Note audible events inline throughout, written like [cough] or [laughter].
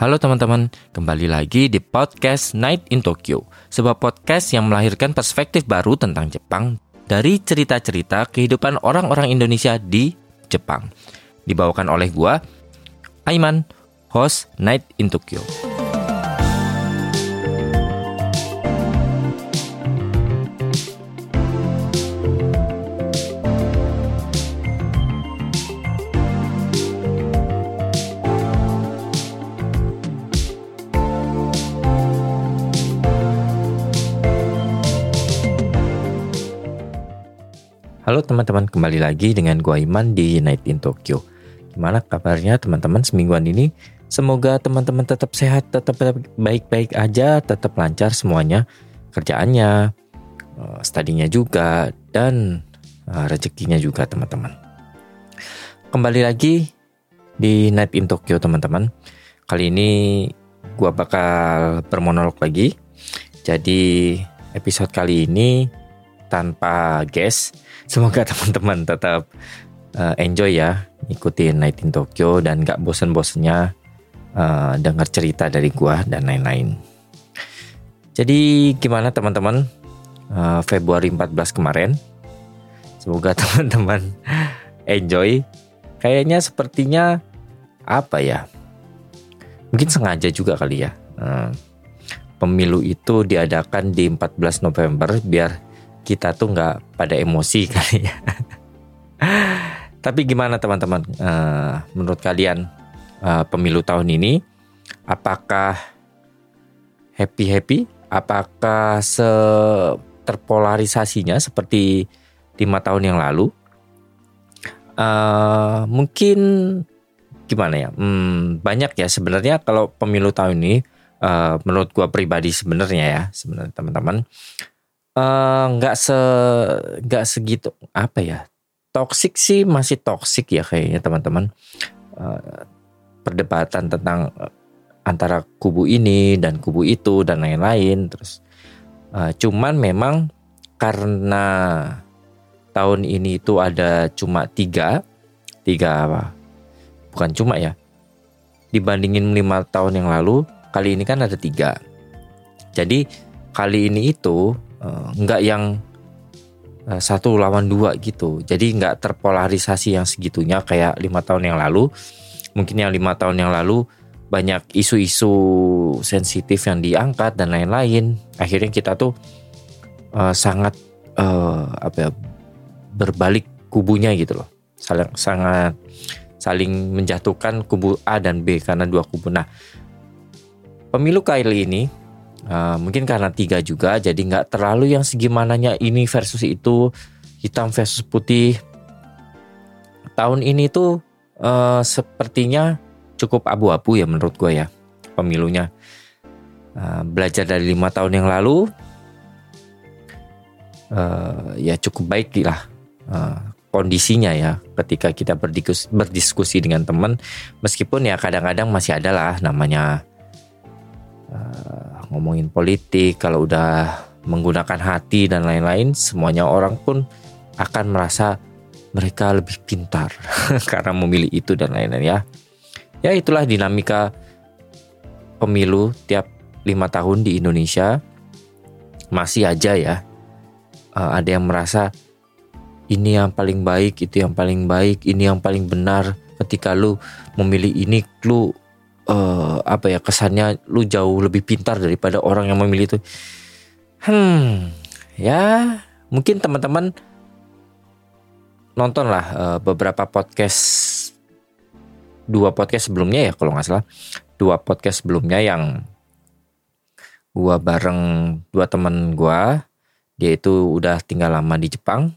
Halo teman-teman, kembali lagi di podcast Night in Tokyo, sebuah podcast yang melahirkan perspektif baru tentang Jepang dari cerita-cerita kehidupan orang-orang Indonesia di Jepang. Dibawakan oleh gua, Aiman, host Night in Tokyo. Halo teman-teman, kembali lagi dengan gua Iman di Night in Tokyo. Gimana kabarnya teman-teman semingguan ini? Semoga teman-teman tetap sehat, tetap baik-baik aja, tetap lancar semuanya. Kerjaannya, eh, studinya juga, dan eh, rezekinya juga teman-teman. Kembali lagi di Night in Tokyo teman-teman. Kali ini gua bakal bermonolog lagi. Jadi episode kali ini tanpa guest. Semoga [laughs] teman-teman tetap uh, enjoy ya ikutin Night in Tokyo dan gak bosen-bosennya uh, dengar cerita dari gua dan lain-lain. Jadi gimana teman-teman uh, Februari 14 kemarin? Semoga [laughs] teman-teman enjoy. Kayaknya sepertinya apa ya? Mungkin sengaja juga kali ya. Uh, pemilu itu diadakan di 14 November biar kita tuh nggak pada emosi [laughs] kali ya. Tapi gimana teman-teman? Uh, menurut kalian uh, pemilu tahun ini apakah happy happy? Apakah se terpolarisasinya seperti lima tahun yang lalu? Uh, mungkin gimana ya? Hmm, banyak ya sebenarnya kalau pemilu tahun ini. Uh, menurut gua pribadi sebenarnya ya sebenarnya teman-teman nggak uh, se nggak segitu apa ya toxic sih masih toxic ya kayaknya teman-teman. Uh, perdebatan tentang uh, antara kubu ini dan kubu itu dan lain-lain terus uh, cuman memang karena tahun ini itu ada cuma tiga tiga apa bukan cuma ya dibandingin lima tahun yang lalu kali ini kan ada tiga. Jadi kali ini itu uh, nggak yang uh, satu lawan dua gitu. Jadi nggak terpolarisasi yang segitunya kayak lima tahun yang lalu. Mungkin yang lima tahun yang lalu banyak isu-isu sensitif yang diangkat dan lain-lain. Akhirnya kita tuh uh, sangat uh, apa ya berbalik kubunya gitu loh. Saling sangat saling menjatuhkan kubu A dan B karena dua kubu. Nah pemilu kali ini Uh, mungkin karena tiga juga jadi nggak terlalu yang segimananya ini versus itu hitam versus putih. Tahun ini tuh uh, sepertinya cukup abu-abu ya menurut gue ya pemilunya. Uh, belajar dari lima tahun yang lalu uh, ya cukup baik lah uh, kondisinya ya ketika kita berdiskusi, berdiskusi dengan teman. Meskipun ya kadang-kadang masih ada lah namanya ngomongin politik, kalau udah menggunakan hati dan lain-lain, semuanya orang pun akan merasa mereka lebih pintar [laughs] karena memilih itu dan lain-lain ya. Ya itulah dinamika pemilu tiap lima tahun di Indonesia. Masih aja ya. Uh, ada yang merasa ini yang paling baik itu yang paling baik ini yang paling benar. Ketika lu memilih ini lu uh, apa ya kesannya lu jauh lebih pintar daripada orang yang memilih itu. Hmm, ya mungkin teman-teman nonton lah uh, beberapa podcast dua podcast sebelumnya ya kalau nggak salah dua podcast sebelumnya yang gua bareng dua teman gua dia itu udah tinggal lama di Jepang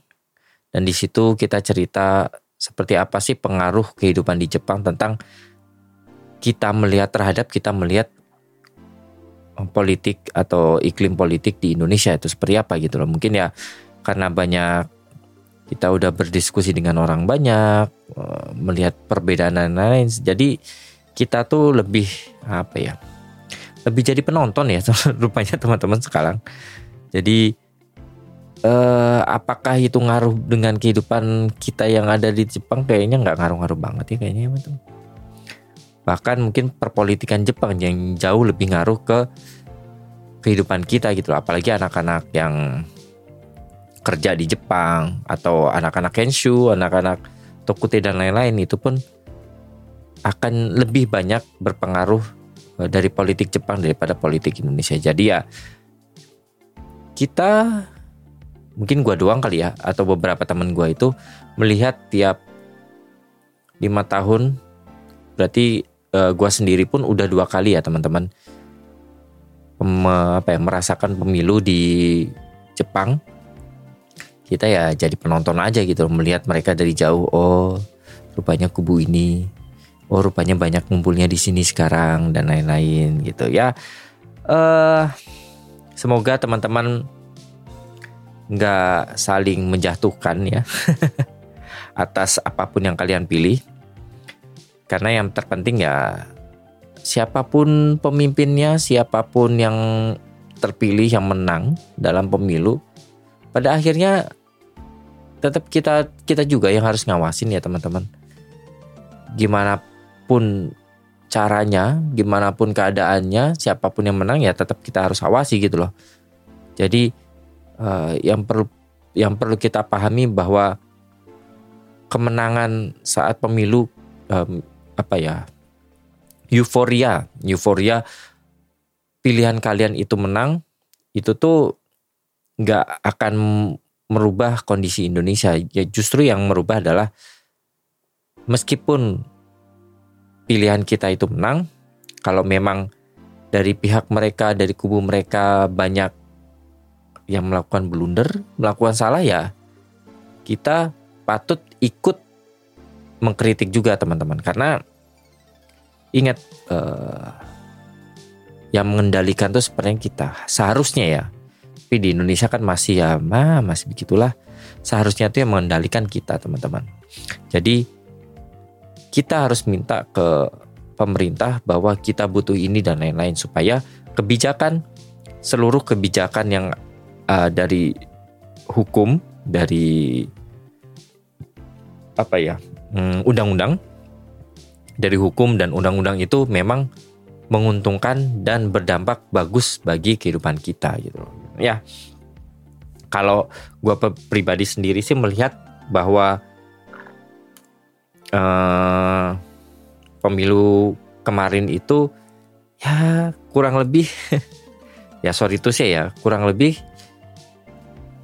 dan di situ kita cerita seperti apa sih pengaruh kehidupan di Jepang tentang kita melihat terhadap kita melihat eh, politik atau iklim politik di Indonesia itu seperti apa gitu loh. Mungkin ya karena banyak kita udah berdiskusi dengan orang banyak, eh, melihat perbedaan dan lain-lain. Jadi kita tuh lebih apa ya? Lebih jadi penonton ya [laughs] rupanya teman-teman sekarang. Jadi eh, apakah itu ngaruh dengan kehidupan kita yang ada di Jepang? Kayaknya nggak ngaruh-ngaruh banget ya kayaknya teman-teman bahkan mungkin perpolitikan Jepang yang jauh lebih ngaruh ke kehidupan kita gitu loh. apalagi anak-anak yang kerja di Jepang atau anak-anak Kenshu, anak-anak Tokute dan lain-lain itu pun akan lebih banyak berpengaruh eh, dari politik Jepang daripada politik Indonesia. Jadi ya kita mungkin gua doang kali ya atau beberapa teman gua itu melihat tiap lima tahun berarti uh, gua sendiri pun udah dua kali ya teman-teman. Apa ya merasakan pemilu di Jepang. Kita ya jadi penonton aja gitu melihat mereka dari jauh. Oh rupanya kubu ini. Oh rupanya banyak ngumpulnya di sini sekarang dan lain-lain gitu ya. Uh, semoga teman-teman nggak saling menjatuhkan ya [laughs] atas apa pun yang kalian pilih karena yang terpenting ya siapa pun pemimpinnya, siapa pun yang terpilih yang menang dalam pemilu, pada akhirnya tetap kita kita juga yang harus ngawasin ya teman-teman. Gimana pun caranya, gimana pun keadaannya, siapa pun yang menang ya tetap kita harus awasi gitu loh. Jadi uh, yang perlu yang perlu kita pahami bahwa kemenangan saat pemilu apa ya euforia, euforia pilihan kalian itu menang, itu tuh nggak akan merubah kondisi Indonesia. Ya justru yang merubah adalah meskipun pilihan kita itu menang, kalau memang dari pihak mereka, dari kubu mereka banyak yang melakukan blunder, melakukan salah ya, kita patut ikut mengkritik juga teman-teman. Karena ingat uh, yang mengendalikan tuh sebenarnya kita. Seharusnya ya. Tapi di Indonesia kan masih ya mah masih begitulah. Seharusnya tuh yang mengendalikan kita teman-teman. Jadi kita harus minta ke pemerintah bahwa kita butuh ini dan lain-lain supaya kebijakan seluruh kebijakan yang uh, dari hukum dari apa ya undang-undang hmm, dari hukum dan undang-undang itu memang menguntungkan dan berdampak bagus bagi kehidupan kita gitu Ya. Kalau gue pribadi sendiri sih melihat bahwa uh, pemilu kemarin itu ya kurang lebih [laughs] ya sorry itu sih ya kurang lebih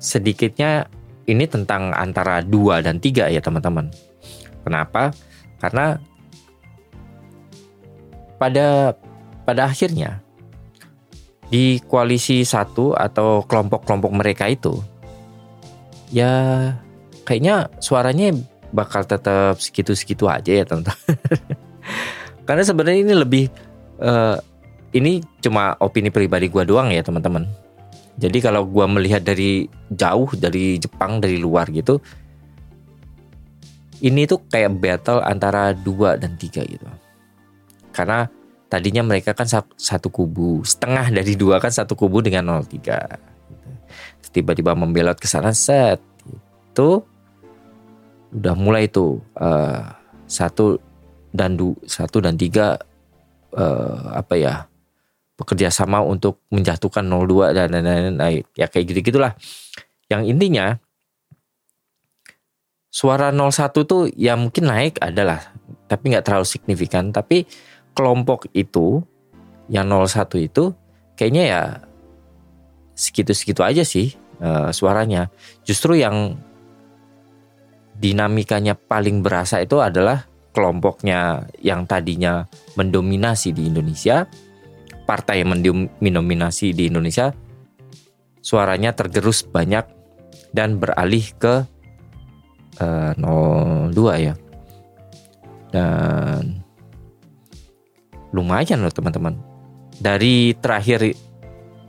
sedikitnya ini tentang antara dua dan tiga ya teman-teman. Kenapa? Karena pada pada akhirnya di koalisi satu atau kelompok-kelompok mereka itu ya kayaknya suaranya bakal tetap segitu-segitu aja ya teman-teman. [laughs] Karena sebenarnya ini lebih uh, ini cuma opini pribadi gua doang ya teman-teman. Jadi kalau gua melihat dari jauh dari Jepang dari luar gitu, ini tuh kayak battle antara dua dan tiga gitu. Karena tadinya mereka kan satu kubu setengah dari dua kan satu kubu dengan 03 tiba-tiba membelot ke sana set itu udah mulai tuh uh, satu dan du, satu dan tiga uh, apa ya bekerja sama untuk menjatuhkan 02 dan lain-lain ya kayak gitu gitulah yang intinya suara 01 tuh ya mungkin naik adalah tapi nggak terlalu signifikan tapi kelompok itu yang 01 itu kayaknya ya segitu-segitu aja sih uh, suaranya. Justru yang dinamikanya paling berasa itu adalah kelompoknya yang tadinya mendominasi di Indonesia, partai yang mendominasi di Indonesia, suaranya tergerus banyak dan beralih ke uh, eh, 02 ya. Dan lumayan loh teman-teman. Dari terakhir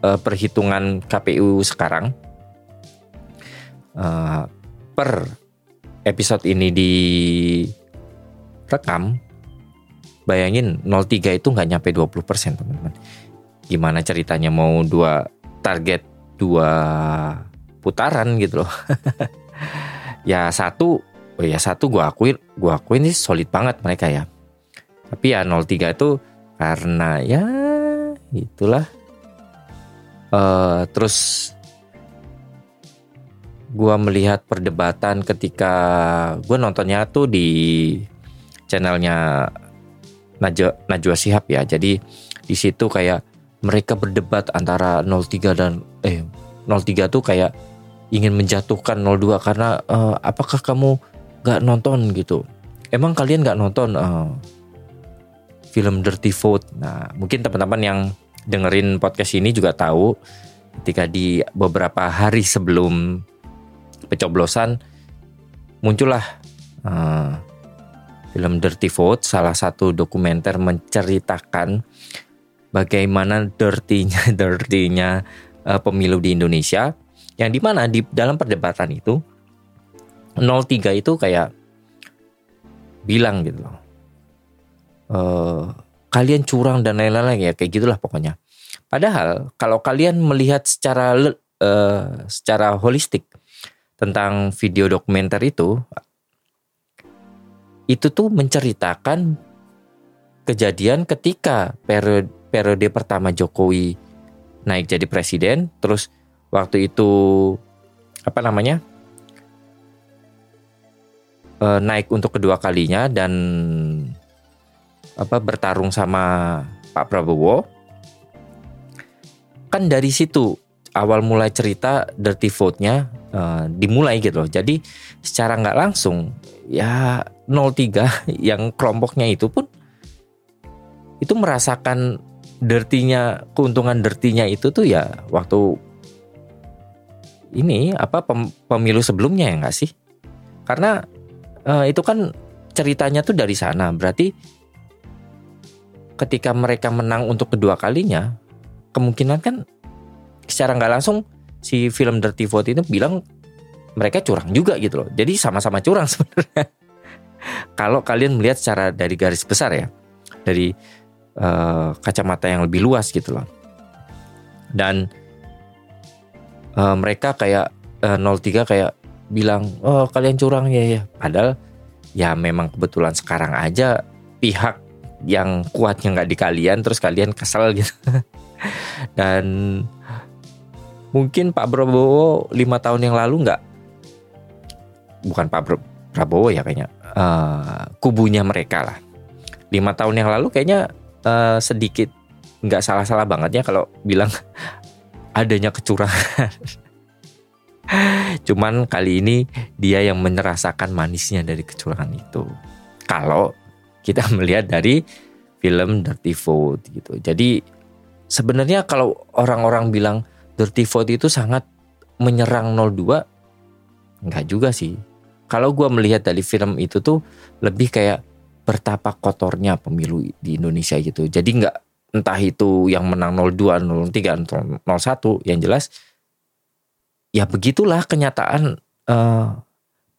uh, perhitungan KPU sekarang uh, per episode ini di rekam bayangin 03 itu nggak nyampe 20% teman-teman. Gimana ceritanya mau dua target dua putaran gitu loh. [laughs] ya satu, oh ya satu gue akuin, gue akuin ini solid banget mereka ya Tapi ya 03 itu karena ya itulah uh, terus gua melihat perdebatan ketika gua nontonnya tuh di channelnya Najwa, Najwa Shihab ya. Jadi di situ kayak mereka berdebat antara 03 dan eh 03 tuh kayak ingin menjatuhkan 02 karena uh, apakah kamu gak nonton gitu? Emang kalian gak nonton uh, film Dirty Vote? Nah mungkin teman-teman yang dengerin podcast ini juga tahu ketika di beberapa hari sebelum pencoblosan muncullah uh, film Dirty Vote, salah satu dokumenter menceritakan bagaimana dirty-nya [laughs] dirty-nya uh, pemilu di Indonesia yang di mana di dalam perdebatan itu 03 itu kayak bilang gitu loh. Uh, kalian curang dan lain-lain ya kayak gitulah pokoknya. Padahal kalau kalian melihat secara uh, secara holistik tentang video dokumenter itu itu tuh menceritakan kejadian ketika periode periode pertama Jokowi naik jadi presiden, terus waktu itu apa namanya e, naik untuk kedua kalinya dan apa bertarung sama Pak Prabowo, kan dari situ awal mulai cerita dirty vote-nya uh, dimulai gitu loh. Jadi secara nggak langsung ya 03 [laughs] yang kelompoknya itu pun itu merasakan dertinya keuntungan dertinya itu tuh ya waktu ini apa pemilu sebelumnya ya nggak sih? Karena uh, itu kan ceritanya tuh dari sana. Berarti ketika mereka menang untuk kedua kalinya, kemungkinan kan secara nggak langsung si film Dirty Vote itu bilang mereka curang juga gitu loh. Jadi sama-sama curang [laughs] sebenarnya. Kalau kalian melihat secara dari garis besar ya, dari uh, kacamata yang lebih luas gitu loh. Dan uh, mereka kayak uh, 03 kayak bilang, "Oh, kalian curang ya ya." Padahal ya memang kebetulan sekarang aja pihak yang kuatnya nggak di kalian terus kalian kesel gitu. [laughs] Dan mungkin Pak Prabowo lima tahun yang lalu nggak bukan Pak Prabowo ya kayaknya uh, kubunya mereka lah lima tahun yang lalu kayaknya uh, sedikit nggak salah-salah banget ya kalau bilang [laughs] adanya kecurangan. [laughs] Cuman kali ini dia yang merasakan manisnya dari kecurangan itu. Kalau kita [laughs] melihat dari film Dirty Vote gitu. Jadi sebenarnya kalau orang-orang bilang Dirty Vote itu sangat menyerang 02 Enggak juga sih. Kalau gue melihat dari film itu tuh Lebih kayak Betapa kotornya pemilu di Indonesia gitu. Jadi enggak entah itu yang menang 02, 03, 01 Yang jelas Ya begitulah kenyataan uh,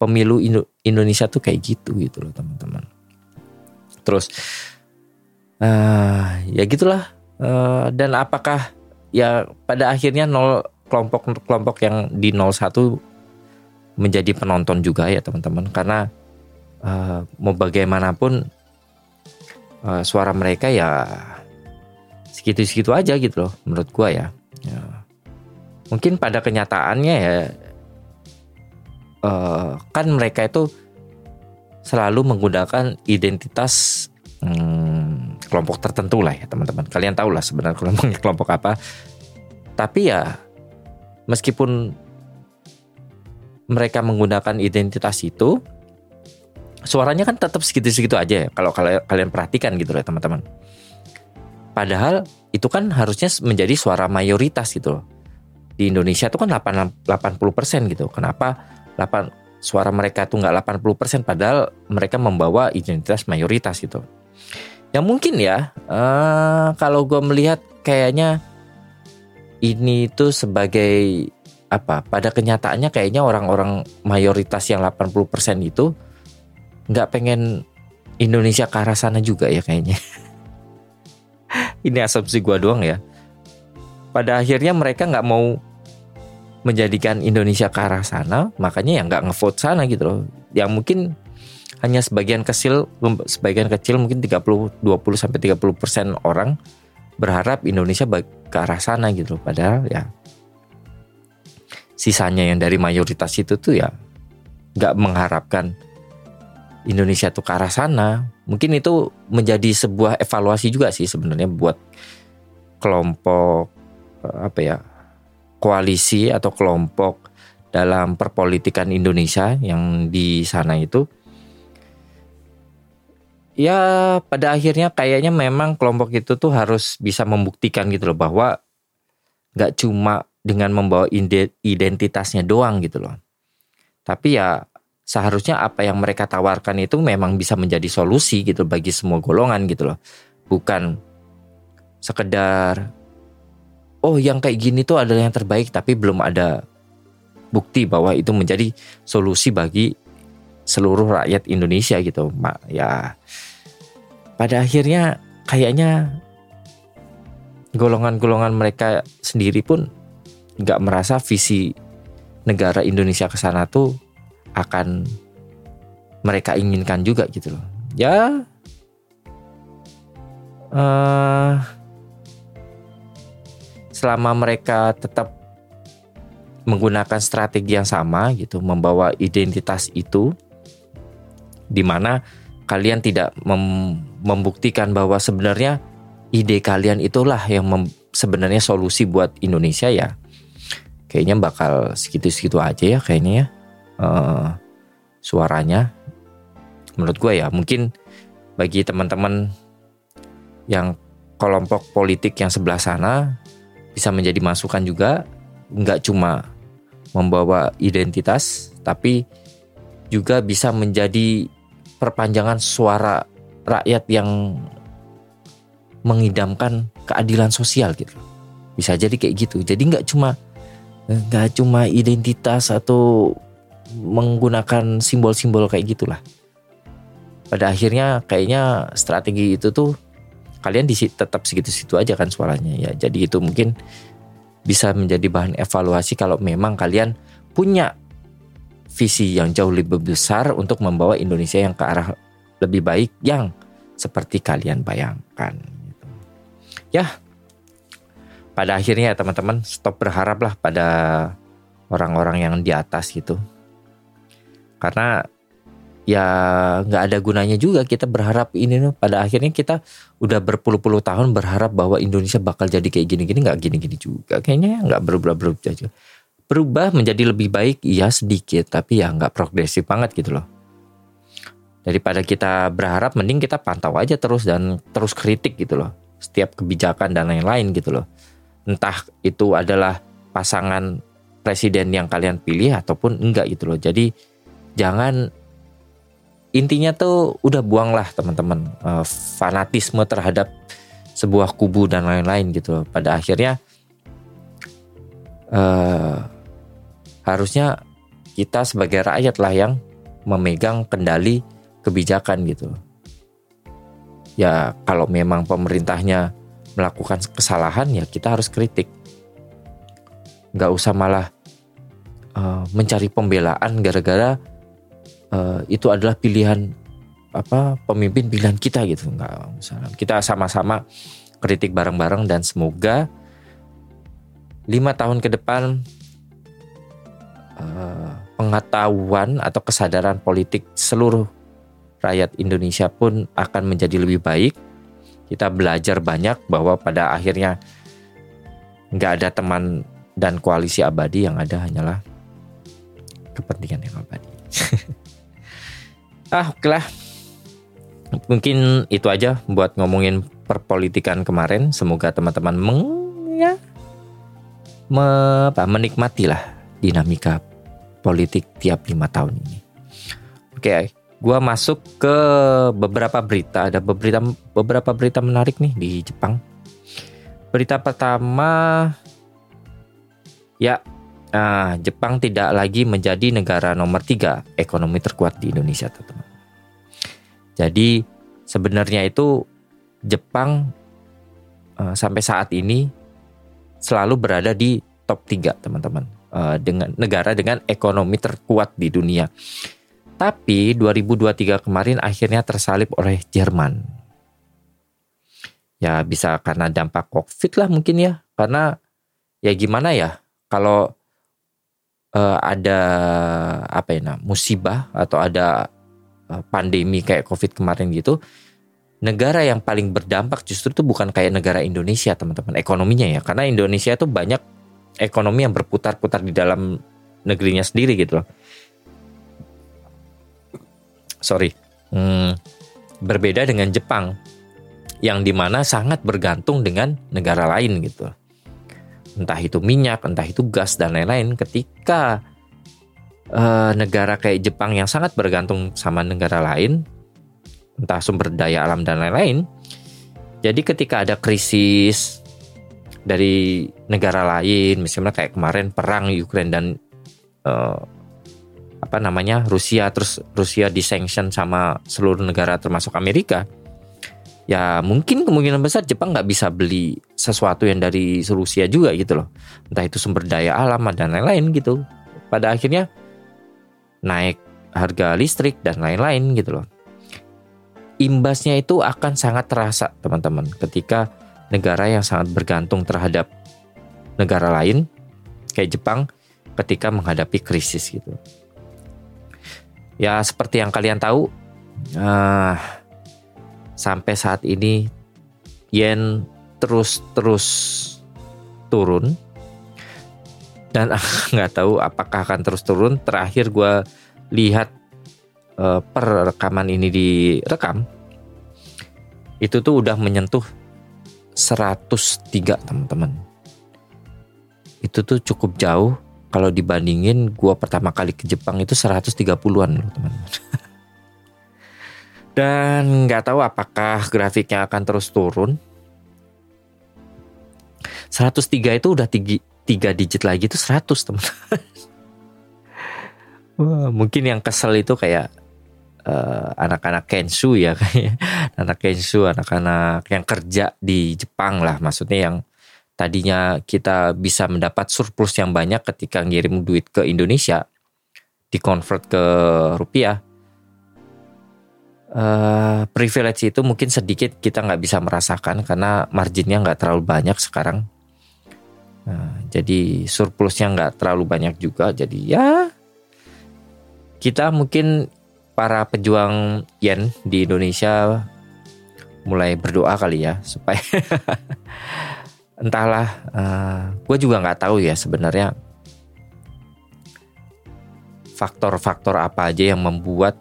Pemilu Indo Indonesia tuh kayak gitu gitu loh teman-teman. Terus uh, Ya gitulah uh, Dan apakah ya pada akhirnya nol kelompok-kelompok yang di 01 menjadi penonton juga ya teman-teman. Karena uh, mau bagaimanapun uh, suara mereka ya segitu-segitu aja gitu loh menurut gua ya. ya. Mungkin pada kenyataannya ya uh, kan mereka itu selalu menggunakan identitas hmm, kelompok tertentu lah ya teman-teman. Kalian tahu lah sebenarnya kelompoknya kelompok apa. Tapi ya meskipun mereka menggunakan identitas itu, suaranya kan tetap segitu-segitu aja ya. Kalau kalian perhatikan gitu ya teman-teman. Padahal itu kan harusnya menjadi suara mayoritas gitu loh. Di Indonesia itu kan 80 persen gitu. Kenapa 8 suara mereka tuh nggak 80 persen padahal mereka membawa identitas mayoritas gitu. Yang mungkin ya, uh, kalau gue melihat kayaknya ini itu sebagai apa? Pada kenyataannya kayaknya orang-orang mayoritas yang 80% itu nggak pengen Indonesia ke arah sana juga ya kayaknya. [laughs] ini asumsi gue doang ya. Pada akhirnya mereka nggak mau menjadikan Indonesia ke arah sana, makanya ya nggak ngevote sana gitu loh. Yang mungkin hanya sebagian kecil sebagian kecil mungkin 30 20 sampai 30 persen orang berharap Indonesia ke arah sana gitu padahal ya sisanya yang dari mayoritas itu tuh ya nggak mengharapkan Indonesia tuh ke arah sana. Mungkin itu menjadi sebuah evaluasi juga sih sebenarnya buat kelompok eh, apa ya koalisi atau kelompok dalam perpolitikan Indonesia yang di sana itu. Ya pada akhirnya kayaknya memang kelompok itu tuh harus bisa membuktikan gitu loh bahwa nggak cuma dengan membawa identitasnya doang gitu loh. Tapi ya seharusnya apa yang mereka tawarkan itu memang bisa menjadi solusi gitu bagi semua golongan gitu loh. Bukan sekedar oh yang kayak gini tuh adalah yang terbaik tapi belum ada bukti bahwa itu menjadi solusi bagi seluruh rakyat Indonesia gitu mak. Ya pada akhirnya kayaknya golongan-golongan mereka sendiri pun nggak merasa visi negara Indonesia ke sana tuh akan mereka inginkan juga gitu loh ya uh, selama mereka tetap menggunakan strategi yang sama gitu, membawa identitas itu di mana kalian tidak mem membuktikan bahwa sebenarnya ide kalian itulah yang sebenarnya solusi buat Indonesia ya. Kayaknya bakal segitu-segitu aja ya kayaknya ya. Uh, suaranya. Menurut gue ya mungkin bagi teman-teman yang kelompok politik yang sebelah sana bisa menjadi masukan juga. Nggak cuma membawa identitas tapi juga bisa menjadi perpanjangan suara rakyat yang mengidamkan keadilan sosial gitu. Bisa jadi kayak gitu. Jadi nggak cuma nggak cuma identitas atau menggunakan simbol-simbol kayak gitulah pada akhirnya kayaknya strategi itu tuh kalian di tetap segitu-situ aja kan suaranya ya. Jadi itu mungkin bisa menjadi bahan evaluasi kalau memang kalian punya visi yang jauh lebih besar untuk membawa Indonesia yang ke arah lebih baik yang seperti kalian bayangkan. Ya, pada akhirnya ya teman-teman stop berharaplah pada orang-orang yang di atas gitu. Karena ya nggak ada gunanya juga kita berharap ini pada akhirnya kita udah berpuluh-puluh tahun berharap bahwa Indonesia bakal jadi kayak gini-gini nggak gini-gini juga. Kayaknya nggak berubah-berubah aja. Berubah menjadi lebih baik iya sedikit tapi ya nggak progresif banget gitu loh. Daripada kita berharap mending kita pantau aja terus dan terus kritik gitu loh. Setiap kebijakan dan lain-lain gitu loh. Entah itu adalah pasangan presiden yang kalian pilih ataupun enggak gitu loh. Jadi jangan intinya tuh udah buanglah teman-teman uh, fanatisme terhadap sebuah kubu dan lain-lain gitu pada akhirnya uh, harusnya kita sebagai rakyat lah yang memegang kendali kebijakan gitu. Ya kalau memang pemerintahnya melakukan kesalahan ya kita harus kritik. Nggak usah malah uh, mencari pembelaan gara-gara uh, itu adalah pilihan apa pemimpin pilihan kita gitu. Nggak misalnya. Kita sama-sama kritik bareng-bareng dan semoga lima tahun ke depan uh, pengetahuan atau kesadaran politik seluruh rakyat Indonesia pun akan menjadi lebih baik. Kita belajar banyak bahwa pada akhirnya nggak ada teman dan koalisi abadi yang ada hanyalah kepentingan yang abadi. [laughs] ah oke lah. Mungkin itu aja buat ngomongin perpolitikan kemarin. Semoga teman-teman meng ya me, apa, menikmati lah dinamika politik tiap lima tahun ini. Oke okay, gue masuk ke beberapa berita. Ada beberapa beberapa berita menarik nih di Jepang. Berita pertama ya Nah, Jepang tidak lagi menjadi negara nomor tiga ekonomi terkuat di Indonesia, teman-teman. Jadi sebenarnya itu Jepang uh, sampai saat ini selalu berada di top 3 teman-teman uh, dengan negara dengan ekonomi terkuat di dunia. Tapi 2023 kemarin akhirnya tersalip oleh Jerman. Ya bisa karena dampak COVID lah mungkin ya. Karena ya gimana ya kalau uh, ada apa ya musibah atau ada pandemi kayak COVID kemarin gitu, negara yang paling berdampak justru itu bukan kayak negara Indonesia teman-teman ekonominya ya karena Indonesia itu banyak ekonomi yang berputar-putar di dalam negerinya sendiri gitu loh sorry, hmm, berbeda dengan Jepang yang di mana sangat bergantung dengan negara lain gitu. Entah itu minyak, entah itu gas dan lain-lain. Ketika uh, negara kayak Jepang yang sangat bergantung sama negara lain, entah sumber daya alam dan lain-lain, jadi ketika ada krisis dari negara lain, misalnya kayak kemarin perang Ukraina dan uh, apa namanya Rusia terus Rusia disanction sama seluruh negara termasuk Amerika ya mungkin kemungkinan besar Jepang nggak bisa beli sesuatu yang dari Rusia juga gitu loh. Entah itu sumber daya alam dan lain-lain gitu. Pada akhirnya naik harga listrik dan lain-lain gitu loh. Imbasnya itu akan sangat terasa teman-teman ketika negara yang sangat bergantung terhadap negara lain kayak Jepang ketika menghadapi krisis gitu. Ya seperti yang kalian tahu uh, sampai saat ini yen terus-terus turun dan [laughs] nggak tahu apakah akan terus turun terakhir gue lihat uh, per rekaman ini direkam itu tuh udah menyentuh 103 teman-teman itu tuh cukup jauh kalau dibandingin gue pertama kali ke Jepang itu 130-an loh teman-teman. [laughs] Dan nggak tahu apakah grafiknya akan terus turun. 103 itu udah tiga, tiga digit lagi itu 100 teman-teman. Wah, mungkin yang kesel itu kayak uh, anak-anak Kensu ya kayak anak Kensu, anak-anak yang kerja di Jepang lah maksudnya yang tadinya kita bisa mendapat surplus yang banyak ketika ngirim duit ke Indonesia dikonvert ke rupiah uh, privilege itu mungkin sedikit kita nggak bisa merasakan karena marginnya nggak terlalu banyak sekarang uh, jadi surplusnya nggak terlalu banyak juga. Jadi ya kita mungkin para pejuang yen di Indonesia mulai berdoa kali ya supaya [laughs] entahlah uh, eh, gue juga nggak tahu ya sebenarnya faktor-faktor apa aja yang membuat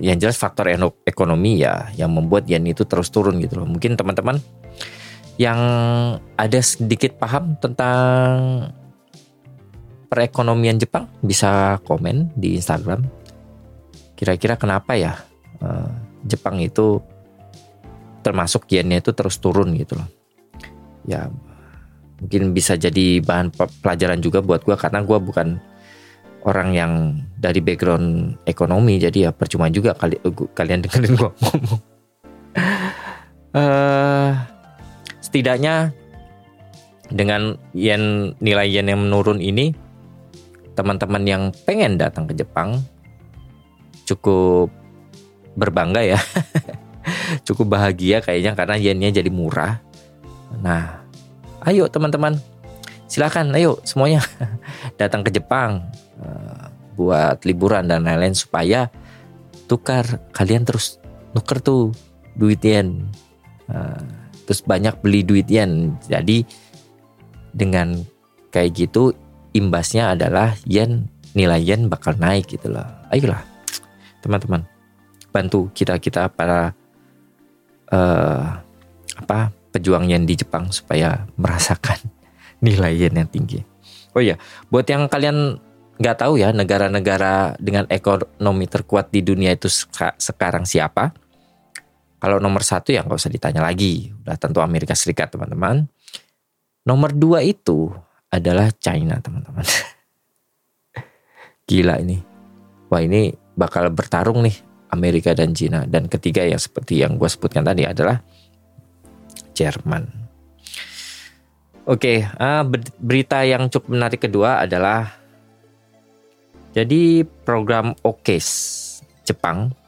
yang jelas faktor ekonomi ya yang membuat yen itu terus turun gitu loh. Mungkin teman-teman yang ada sedikit paham tentang perekonomian Jepang bisa komen di Instagram. Kira-kira kenapa ya uh, Jepang itu termasuk yennya itu terus turun gitu loh. Ya mungkin bisa jadi bahan pelajaran juga buat gue karena gue bukan orang yang dari background ekonomi jadi ya percuma juga kali kalian dengerin gue [laughs] ngomong. Uh, setidaknya dengan yen nilai yen yang menurun ini teman-teman yang pengen datang ke Jepang cukup berbangga ya. [laughs] Cukup bahagia kayaknya karena yennya jadi murah. Nah, ayo teman-teman, silakan, ayo semuanya [laughs] datang ke Jepang uh, buat liburan dan lain-lain supaya tukar kalian terus nuker tuh duit yen, uh, terus banyak beli duit yen. Jadi dengan kayak gitu imbasnya adalah yen nilai yen bakal naik gitu loh. Ayolah teman-teman bantu kita kita para uh, apa pejuang yen di Jepang supaya merasakan [laughs] nilai yen yang tinggi. Oh iya, buat yang kalian nggak tahu ya negara-negara dengan ekonomi terkuat di dunia itu sekarang siapa? Kalau nomor satu ya nggak usah ditanya lagi, udah tentu Amerika Serikat teman-teman. Nomor dua itu adalah China teman-teman. [laughs] Gila ini, wah ini bakal bertarung nih Amerika dan China. Dan ketiga yang seperti yang gue sebutkan tadi adalah Jerman. Oke, uh, berita yang cukup menarik kedua adalah jadi program OKES Jepang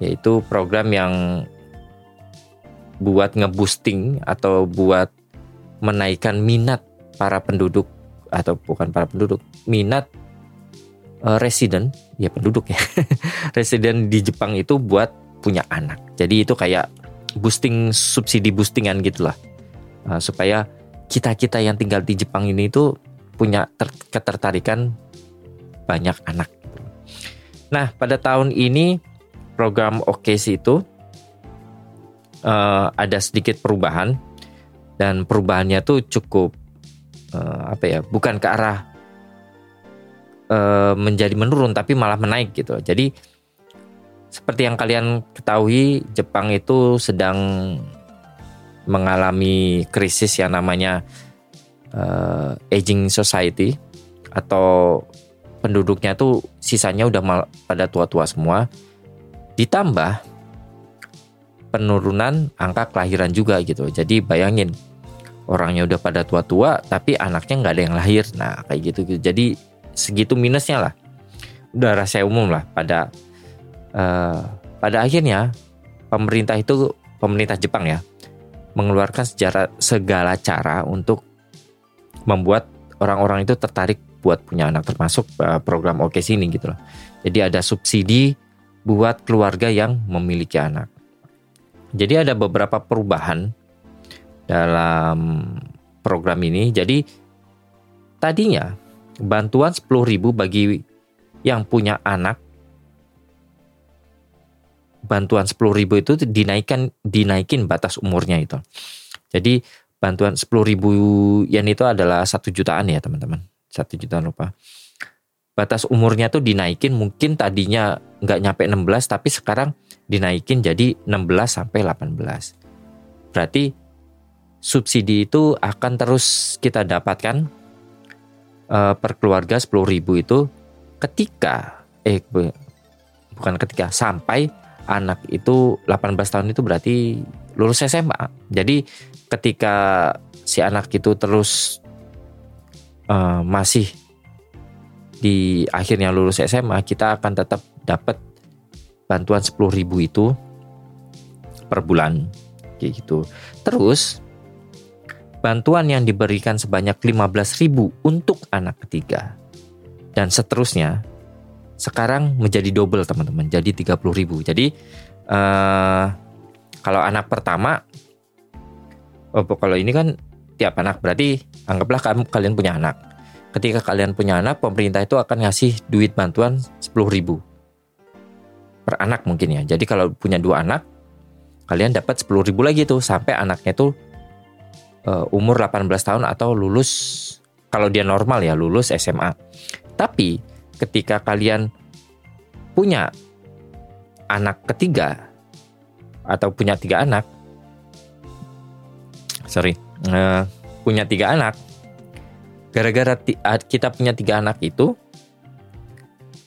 yaitu program yang buat ngeboosting atau buat menaikkan minat para penduduk atau bukan para penduduk minat uh, resident. Ya penduduk ya. [laughs] Resident di Jepang itu buat punya anak. Jadi itu kayak boosting subsidi boostingan gitulah. Uh, supaya kita kita yang tinggal di Jepang ini itu punya ketertarikan banyak anak. Nah pada tahun ini program OKC itu uh, ada sedikit perubahan dan perubahannya tuh cukup uh, apa ya bukan ke arah uh, menjadi menurun tapi malah menaik gitu. Jadi seperti yang kalian ketahui Jepang itu sedang mengalami krisis yang namanya uh, aging society atau penduduknya tuh sisanya udah pada tua-tua semua Ditambah penurunan angka kelahiran juga gitu. Jadi bayangin orangnya udah pada tua-tua tapi anaknya nggak ada yang lahir. Nah kayak gitu, gitu. Jadi segitu minusnya lah. Udah rahasia umum lah pada uh, pada akhirnya pemerintah itu pemerintah Jepang ya mengeluarkan sejarah segala cara untuk membuat orang-orang itu tertarik buat punya anak termasuk uh, program Oke sini gitu loh. Jadi ada subsidi buat keluarga yang memiliki anak. Jadi ada beberapa perubahan dalam program ini. Jadi tadinya bantuan 10.000 bagi yang punya anak bantuan 10.000 itu dinaikkan dinaikin batas umurnya itu. Jadi bantuan 10.000 yen itu adalah satu jutaan ya teman-teman. Satu jutaan rupiah batas umurnya tuh dinaikin mungkin tadinya nggak nyampe 16 tapi sekarang dinaikin jadi 16 sampai 18. Berarti subsidi itu akan terus kita dapatkan uh, per keluarga 10.000 itu ketika eh bukan ketika sampai anak itu 18 tahun itu berarti lulus SMA. Jadi ketika si anak itu terus uh, masih di akhirnya lulus SMA kita akan tetap dapat bantuan 10.000 itu per bulan kayak gitu. Terus bantuan yang diberikan sebanyak 15.000 untuk anak ketiga dan seterusnya sekarang menjadi double teman-teman jadi 30.000. Jadi uh, kalau anak pertama oh, kalau ini kan tiap anak berarti anggaplah kamu kalian punya anak ketika kalian punya anak, pemerintah itu akan ngasih duit bantuan 10 ribu per anak mungkin ya. Jadi kalau punya dua anak, kalian dapat 10 ribu lagi tuh sampai anaknya tuh uh, umur 18 tahun atau lulus kalau dia normal ya lulus SMA. Tapi ketika kalian punya anak ketiga atau punya tiga anak, sorry, uh, punya tiga anak, gara-gara kita punya tiga anak itu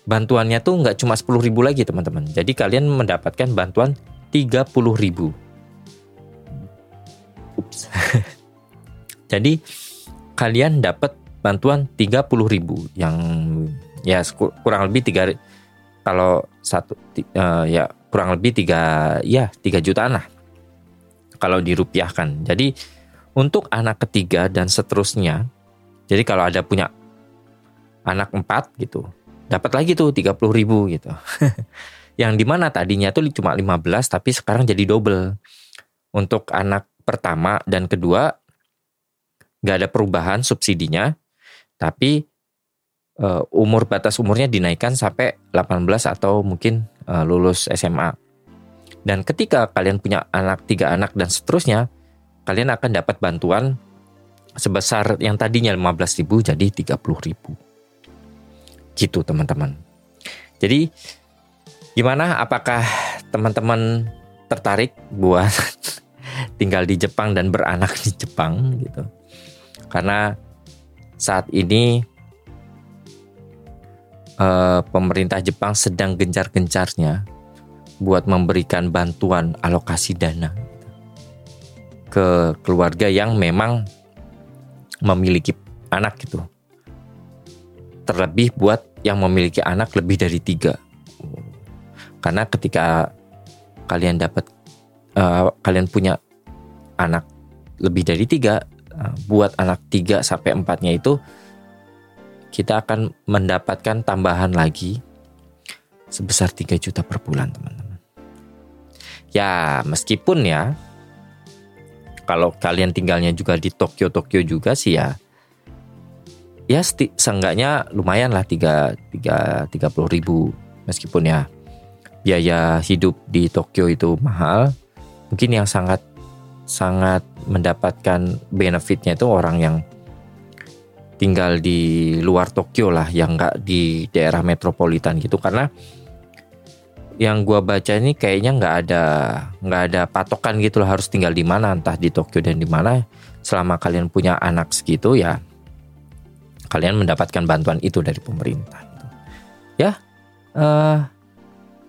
bantuannya tuh nggak cuma 10 ribu lagi teman-teman. Jadi kalian mendapatkan bantuan 30 ribu. Ups. [laughs] jadi kalian dapat bantuan 30 ribu yang ya kurang lebih tiga kalau satu uh, ya kurang lebih tiga ya tiga jutaan lah kalau dirupiahkan. Jadi untuk anak ketiga dan seterusnya jadi kalau ada punya anak empat gitu, dapat lagi tuh 30 ribu gitu. [laughs] yang di mana tadinya tuh cuma 15 tapi sekarang jadi double. Untuk anak pertama dan kedua nggak ada perubahan subsidinya, tapi uh, umur batas umurnya dinaikkan sampai 18 atau mungkin uh, lulus SMA. Dan ketika kalian punya anak tiga anak dan seterusnya, kalian akan dapat bantuan sebesar yang tadinya 15.000 jadi 30.000. Gitu teman-teman. Jadi gimana apakah teman-teman tertarik buat [laughs] tinggal di Jepang dan beranak di Jepang gitu. Karena saat ini eh, pemerintah Jepang sedang gencar-gencarnya buat memberikan bantuan alokasi dana ke keluarga yang memang memiliki anak gitu. Terlebih buat yang memiliki anak lebih dari tiga. Karena ketika kalian dapat uh, kalian punya anak lebih dari tiga, uh, buat anak tiga sampai empatnya itu kita akan mendapatkan tambahan lagi sebesar 3 juta per bulan teman-teman. Ya meskipun ya kalau kalian tinggalnya juga di Tokyo Tokyo juga sih ya. Ya seenggaknya lumayan lah tiga tiga tiga puluh ribu. Meskipun ya biaya hidup di Tokyo itu mahal mungkin yang sangat sangat mendapatkan benefitnya itu orang yang tinggal di luar Tokyo lah yang nggak di daerah metropolitan gitu. Karena yang gua baca ini kayaknya nggak ada nggak ada patokan gitu lah harus tinggal di mana entah di Tokyo dan di mana selama kalian punya anak segitu ya kalian mendapatkan bantuan itu dari pemerintah. Gitu. Ya, uh,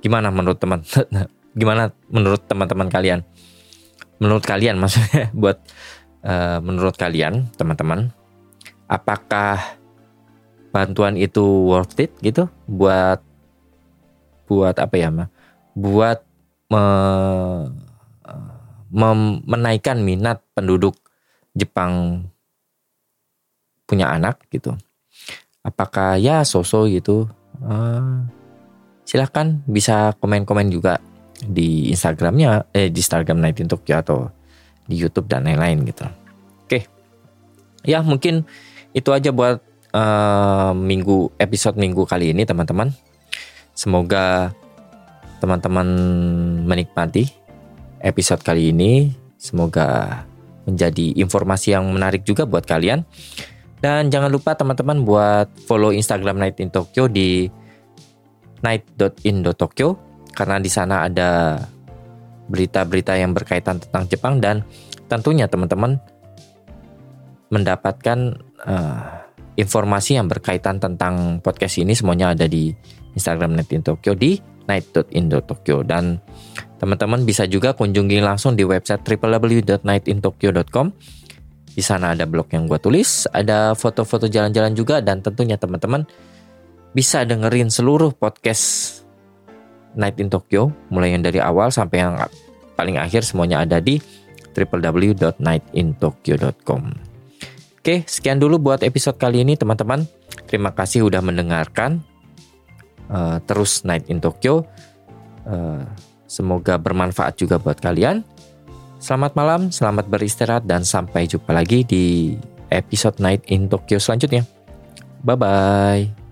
gimana menurut teman? [laughs] gimana menurut teman-teman kalian? Menurut kalian [laughs] maksudnya buat uh, menurut kalian teman-teman, apakah bantuan itu worth it gitu buat buat apa ya mah? Buat me, uh, menaikkan minat penduduk Jepang punya anak gitu. Apakah ya sosok gitu. Uh, silahkan bisa komen-komen juga di Instagramnya eh di Instagram Night in Tokyo atau di YouTube dan lain-lain gitu. Oke. Ya mungkin itu aja buat uh, minggu episode minggu kali ini teman-teman semoga teman-teman menikmati episode kali ini. Semoga menjadi informasi yang menarik juga buat kalian. Dan jangan lupa teman-teman buat follow Instagram Night in Tokyo di night.in.tokyo karena di sana ada berita-berita yang berkaitan tentang Jepang. Dan tentunya teman-teman mendapatkan uh, informasi yang berkaitan tentang podcast ini semuanya ada di Instagram Night in Tokyo di night.in.tokyo dan teman-teman bisa juga kunjungi langsung di website www.nightintokyo.com di sana ada blog yang gue tulis, ada foto-foto jalan-jalan juga dan tentunya teman-teman bisa dengerin seluruh podcast Night in Tokyo mulai yang dari awal sampai yang paling akhir semuanya ada di www.nightintokyo.com. Oke, sekian dulu buat episode kali ini teman-teman. Terima kasih udah mendengarkan. Uh, terus Night in Tokyo. Uh, semoga bermanfaat juga buat kalian. Selamat malam, selamat beristirahat, dan sampai jumpa lagi di episode Night in Tokyo selanjutnya. Bye bye.